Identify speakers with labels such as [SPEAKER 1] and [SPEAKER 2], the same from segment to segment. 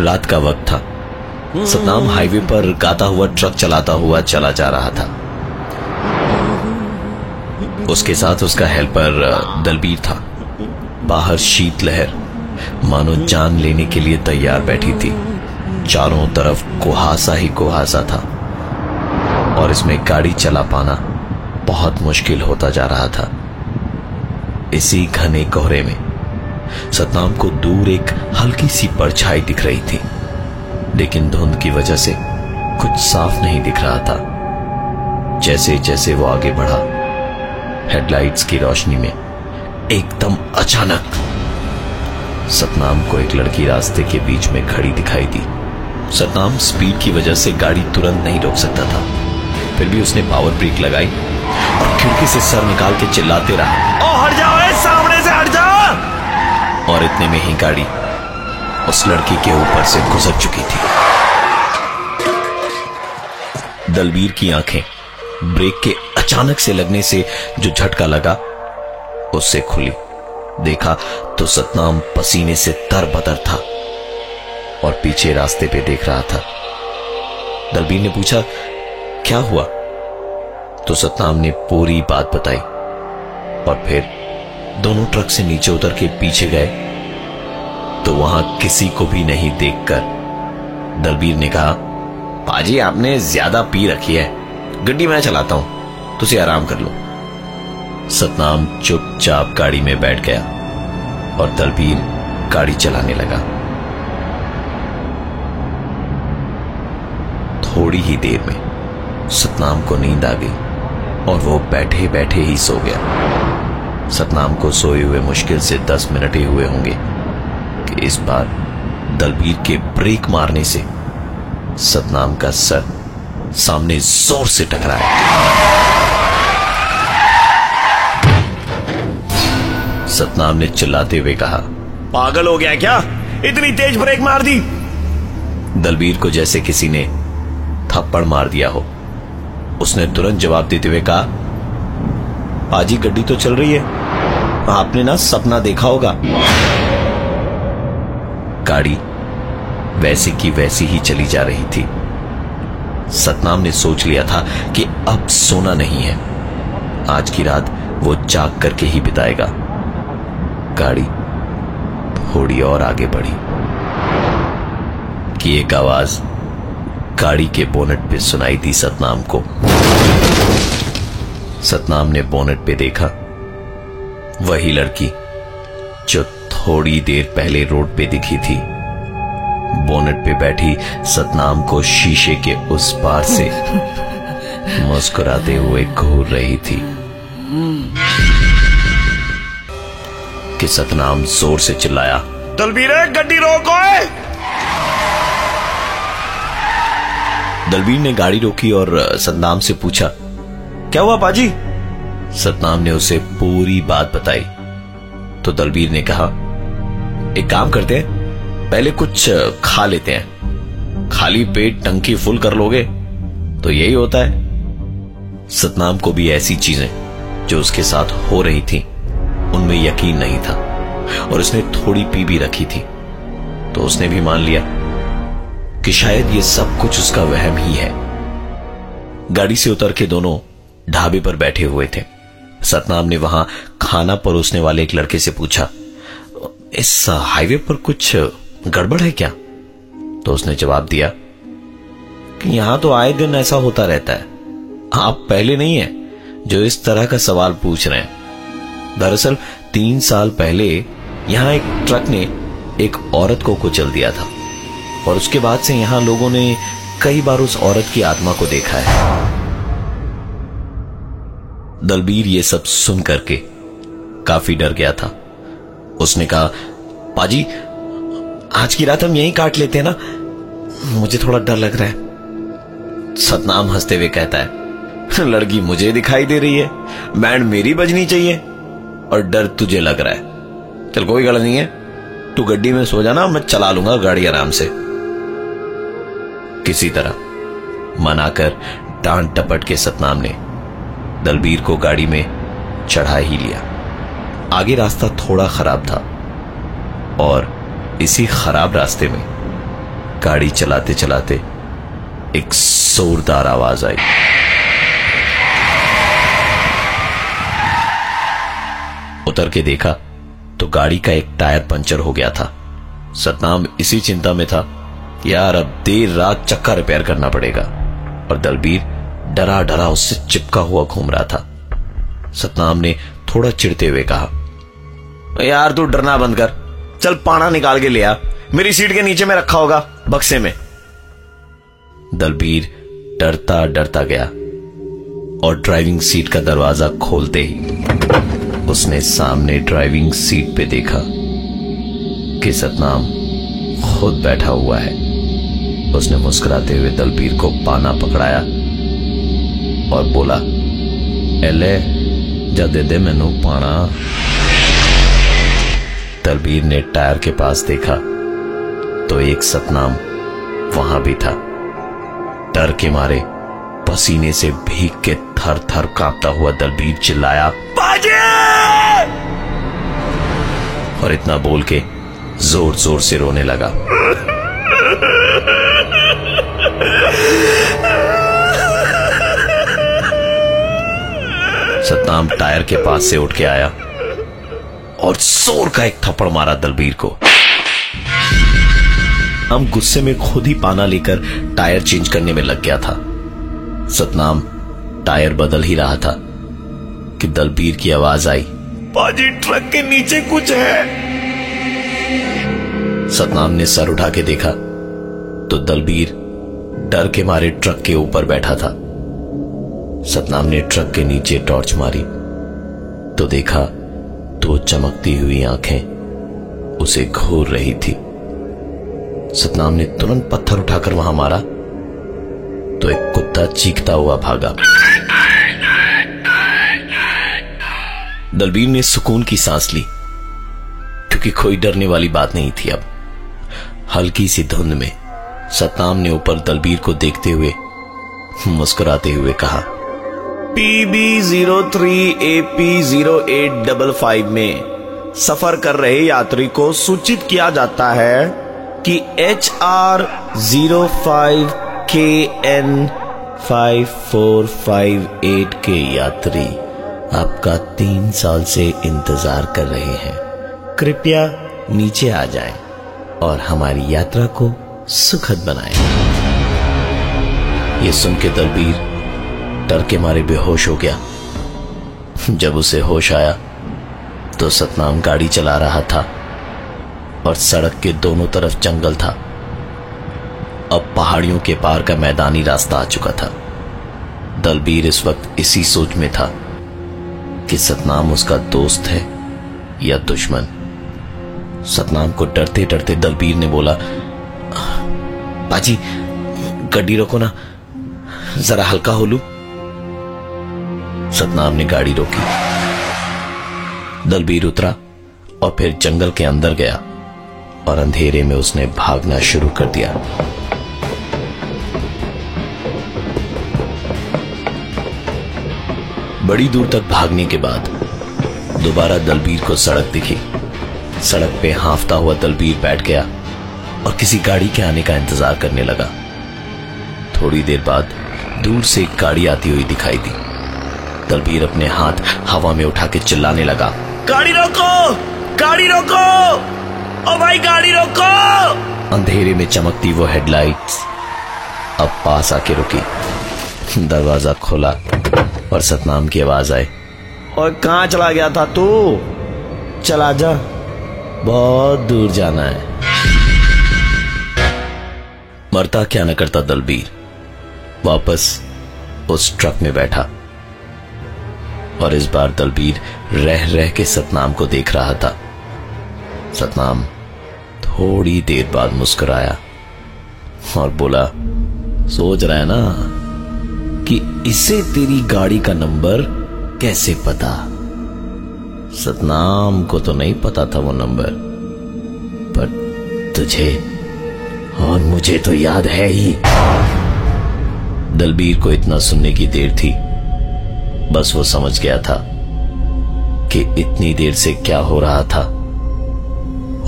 [SPEAKER 1] रात का वक्त था। सतनाम हाईवे पर गाता हुआ ट्रक चलाता हुआ चला जा रहा था। उसके साथ उसका हेल्पर दलबीर था। बाहर शीत लहर मानो जान लेने के लिए तैयार बैठी थी। चारों तरफ़ कुहासा ही कुहासा था। और इसमें गाड़ी चला पाना बहुत मुश्किल होता जा रहा था। इसी घने कोहरे में सतनाम को दूर एक हल्की सी परछाई दिख रही थी। लेकिन धुंध की वजह से कुछ साफ़ नहीं दिख रहा था। जैसे जैसे वो आगे बढ़ा, हेडलाइट्स की रोशनी में एकदम अचानक सतनाम को एक लड़की रास्ते के बीच में खड़ी दिखाई दी। सतनाम स्पीड की वजह से गाड़ी तुरंत नहीं रोक सकता था। फिर भी उसने पावर ब्रेक लगाई और खिड़की से सर निकाल के चिल्लाते रहा।
[SPEAKER 2] ओ, हट जाओ!
[SPEAKER 1] और इतने में ही गाड़ी उस लड़की के ऊपर से गुजर चुकी थी। दलबीर की आँखें ब्रेक के अचानक से लगने से जो झटका लगा, उससे खुली। देखा तो सतनाम पसीने से तरबतर था और पीछे रास्ते पे देख रहा था। दलबीर ने पूछा, क्या हुआ? तो सतनाम ने पूरी बात बताई और फिर दोनों ट्रक से नीचे उतर के पीछे गए। वहाँ किसी को भी नहीं देखकर। दलबीर ने कहा, पाजी, आपने ज़्यादा पी रखी है। गड्डी मैं चलाता हूँ। तुझे आराम कर लो। सतनाम चुपचाप गाड़ी में बैठ गया और दलबीर गाड़ी चलाने लगा। थोड़ी ही देर में सतनाम को नींद आ गई और वो बैठे बैठे ही सो गया। सतनाम को सोए हुए मुश्किल से दस मिनट ही हुए होंगे। इस बार दलबीर के ब्रेक मारने से सतनाम का सर सामने ज़ोर से टकराया। सतनाम ने चिल्लाते हुए कहा
[SPEAKER 2] पागल हो गया क्या? इतनी तेज ब्रेक मार दी।
[SPEAKER 1] दलबीर को जैसे किसी ने थप्पड़ मार दिया हो। उसने तुरंत जवाब देते हुए कहा पाजी गड्डी तो चल रही है। आपने ना सपना देखा होगा। गाड़ी वैसे की वैसी ही चली जा रही थी। सतनाम ने सोच लिया था कि अब सोना नहीं है। आज की रात वो जाग करके ही बिताएगा। गाड़ी थोड़ी और आगे बढ़ी। कि एक आवाज़ गाड़ी के बोनट पे सुनाई दी सतनाम को। सतनाम ने बोनट पे देखा। वही लड़की जो थोड़ी देर पहले रोड पे दिखी थी। बोनट पे बैठी सतनाम को शीशे के उस पार से मुस्कुराते हुए घूर रही थी। कि सतनाम ज़ोर से चिल्लाया
[SPEAKER 2] दलबीर गड्डी रोको
[SPEAKER 1] दलबीर ने गाड़ी रोकी और सतनाम से पूछा
[SPEAKER 2] क्या हुआ पाजी?
[SPEAKER 1] सतनाम ने उसे पूरी बात बताई। तो दलबीर ने कहा एक काम करते हैं, पहले कुछ खा लेते हैं। खाली पेट टंकी फुल कर लोगे तो यही होता है। सतनाम को भी ऐसी चीज़ें, जो उसके साथ हो रही थी, उनमें यकीन नहीं था, और उसने थोड़ी पी भी रखी थी तो उसने भी मान लिया कि शायद ये सब कुछ उसका वहम ही है। गाड़ी से उतर के दोनों ढाबे पर बैठे हुए थे। सतनाम ने वहाँ खाना परोसने वाले एक लड़के से पूछा इस हाईवे पर कुछ गड़बड़ है क्या? तो उसने जवाब दिया कि यहाँ तो आए दिन ऐसा होता रहता है। आप पहले नहीं है जो इस तरह का सवाल पूछ रहे हैं। दरअसल, तीन साल पहले यहाँ एक ट्रक ने एक औरत को कुचल दिया था और उसके बाद से यहाँ लोगों ने कई बार उस औरत की आत्मा को देखा है। दलबीर ये सब सुन करके काफ़ी डर गया था। उसने कहा, पाजी, आज की रात हम यहीं काट लेते हैं ना? मुझे थोड़ा डर लग रहा है। सतनाम हँसते हुए कहता है, लड़की मुझे दिखाई दे रही है, बैंड मेरी बजनी चाहिए, और डर तुझे लग रहा है। चल, कोई गलत नहीं है। तू गड्डी में सो जाना, मैं चला लूँगा गाड़ी आराम से। किसी तरह मनाकर डांट टपट के सतनाम ने दलबीर को गाड़ी में चढ़ा ही लिया। आगे रास्ता थोड़ा खराब था और इसी खराब रास्ते में गाड़ी चलाते चलाते एक जोरदार आवाज़ आई। उतर के देखा तो गाड़ी का एक टायर पंचर हो गया था। सतनाम इसी चिंता में था यार अब देर रात चक्का रिपेयर करना पड़ेगा और दलबीर डरा डरा उससे चिपका हुआ घूम रहा था। सतनाम ने थोड़ा चिढ़ते हुए कहा
[SPEAKER 2] यार, तू डरना बंद कर। चल, पाना निकाल के ले आ। मेरी सीट के नीचे में रखा होगा, बक्से में।
[SPEAKER 1] दलबीर डरता डरता गया और ड्राइविंग सीट का दरवाज़ा खोलते ही उसने सामने ड्राइविंग सीट पे देखा कि सतनाम खुद बैठा हुआ है। उसने मुस्कुराते हुए दलबीर को पाना पकड़ाया और बोला, एले जा दे दे मैनू पाना। दलबीर ने टायर के पास देखा तो एक सतनाम वहाँ भी था। डर के मारे पसीने से भीग के थर थर कांपता हुआ दलबीर चिल्लाया,
[SPEAKER 2] बाजी!
[SPEAKER 1] और इतना बोल के ज़ोर ज़ोर से रोने लगा। सतनाम टायर के पास से उठ के आया। और ज़ोर का एक थप्पड़ मारा दलबीर को। हम गुस्से में खुद ही पाना लेकर टायर चेंज करने में लग गया था। सतनाम टायर बदल ही रहा था कि दलबीर की आवाज़ आई,
[SPEAKER 2] बाजी, ट्रक के नीचे कुछ है?
[SPEAKER 1] सतनाम ने सर उठा के देखा तो दलबीर डर के मारे ट्रक के ऊपर बैठा था। सतनाम ने ट्रक के नीचे टॉर्च मारी तो देखा दो चमकती हुई आँखें उसे घूर रही थी। सतनाम ने तुरंत पत्थर उठाकर वहाँ मारा तो एक कुत्ता चीखता हुआ भागा। दलबीर ने सुकून की सांस ली, क्योंकि कोई डरने वाली बात नहीं थी अब। हल्की सी धुंध में सतनाम ने ऊपर दलबीर को देखते हुए मुस्कुराते हुए कहा
[SPEAKER 2] PB zero three A P zero eight double five में सफ़र कर रहे यात्री को सूचित किया जाता है कि H R zero five K N five four five eight के यात्री आपका तीन साल से इंतज़ार कर रहे हैं कृपया नीचे आ जाएँ और हमारी यात्रा को सुखद बनाएँ।
[SPEAKER 1] ये सुन के दलबीर डर के मारे बेहोश हो गया। जब उसे होश आया तो सतनाम गाड़ी चला रहा था और सड़क के दोनों तरफ़ जंगल था। अब पहाड़ियों के पार का मैदानी रास्ता आ चुका था। दलबीर इस वक्त इसी सोच में था कि सतनाम उसका दोस्त है या दुश्मन। सतनाम को डरते डरते दलबीर ने बोला, बाजी, गड्डी रोको ना, जरा हल्का हो लू। सतनाम ने गाड़ी रोकी। दलबीर उतरा और फिर जंगल के अंदर गया और अंधेरे में उसने भागना शुरू कर दिया। बड़ी दूर तक भागने के बाद दोबारा दलबीर को सड़क दिखी। सड़क पे हाफता हुआ दलबीर बैठ गया और किसी गाड़ी के आने का इंतज़ार करने लगा। थोड़ी देर बाद दूर से एक गाड़ी आती हुई दिखाई दी। दलबीर अपने हाथ हवा में उठा के चिल्लाने लगा।
[SPEAKER 2] गाड़ी रोको! गाड़ी रोको! ओ भाई गाड़ी रोको!
[SPEAKER 1] अंधेरे में चमकती वो हेडलाइट्स अब पास आके रुकी। दरवाज़ा खोला और सतनाम की आवाज़ आई।
[SPEAKER 2] और कहाँ चला गया था तू? चला जा।
[SPEAKER 1] बहुत दूर जाना है। मरता क्या न करता दलबीर वापस उस ट्रक में बैठा। और इस बार दलबीर रह रह के सतनाम को देख रहा था। सतनाम थोड़ी देर बाद मुस्कुराया और बोला, सोच रहा है ना कि इसे तेरी गाड़ी का नंबर कैसे पता? सतनाम को तो नहीं पता था वो नंबर, पर तुझे और मुझे तो याद है ही। दलबीर को इतना सुनने की देर थी। बस वो समझ गया था कि इतनी देर से क्या हो रहा था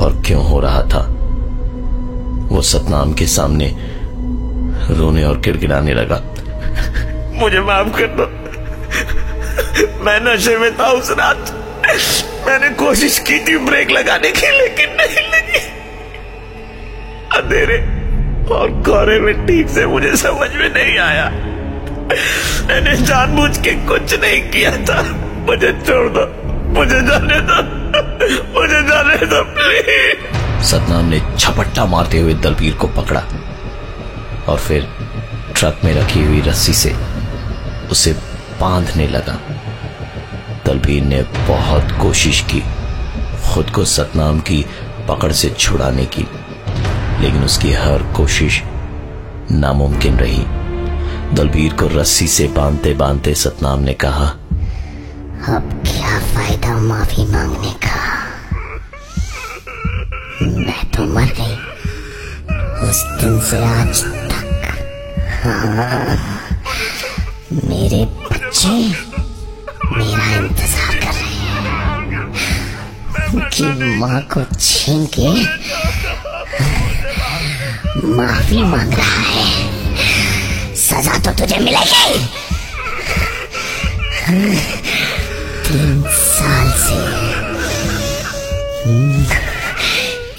[SPEAKER 1] और क्यों हो रहा था। वो सतनाम के सामने रोने और गिड़गिड़ाने लगा।
[SPEAKER 2] मुझे माफ़ कर दो। मैं नशे में था उस रात। मैंने कोशिश की थी ब्रेक लगाने की, लेकिन नहीं लगी। अंधेरे और कोहरे में ठीक से मुझे समझ में नहीं आया। मैंने जानबूझ के कुछ नहीं किया था। मुझे छोड़ दो। मुझे जाने दो। मुझे जाने दो प्लीज़
[SPEAKER 1] सतनाम ने छपट्टा मारते हुए दलबीर को पकड़ा और फिर ट्रक में रखी हुई रस्सी से उसे बांधने लगा। दलबीर ने बहुत कोशिश की, खुद को सतनाम की पकड़ से छुड़ाने की, लेकिन उसकी हर कोशिश नामुमकिन रही। दलबीर को रस्सी से बांधते बांधते सतनाम ने कहा
[SPEAKER 3] अब क्या फ़ायदा माफ़ी मांगने का? मैं तो मर गई। उस दिन से आज तक। हाँ, मेरे बच्चे मेरा इंतज़ार कर रहे हैं। उनकी माँ को छीन के माफ़ी मांग रहा है। सजा तो तुझे मिलेगी तीन साल से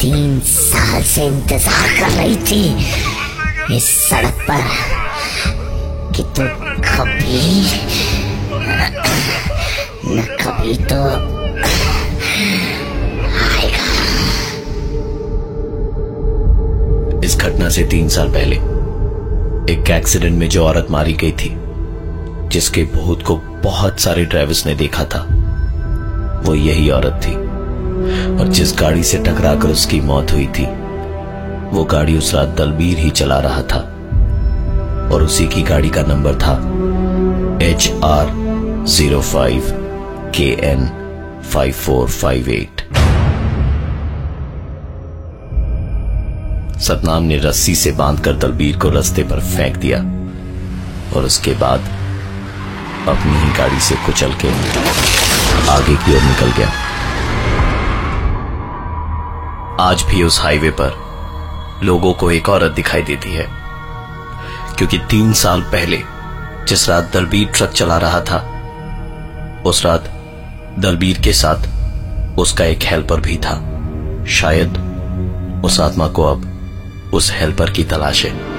[SPEAKER 3] तीन साल से इंतज़ार कर रही थी इस सड़क पर कि तू कभी न कभी तो आएगा
[SPEAKER 1] इस घटना से तीन साल पहले एक एक्सीडेंट में जो औरत मारी गई थी, जिसके भूत को बहुत सारे ड्राइवर्स ने देखा था, वो यही औरत थी। और जिस गाड़ी से टकराकर उसकी मौत हुई थी, वो गाड़ी उस रात दलबीर ही चला रहा था। और उसी की गाड़ी का नंबर था H R zero five K N five four five eight Satnam ने रस्सी से बांधकर दलबीर को रास्ते पर फेंक दिया और उसके बाद अपनी ही गाड़ी से कुचल के आगे की ओर निकल गया। आज भी उस हाईवे पर लोगों को एक औरत दिखाई देती है, क्योंकि तीन साल पहले जिस रात दलबीर ट्रक चला रहा था, उस रात दलबीर के साथ उसका एक हेल्पर भी था। शायद उस आत्मा को अब उस हेल्पर की तलाश है।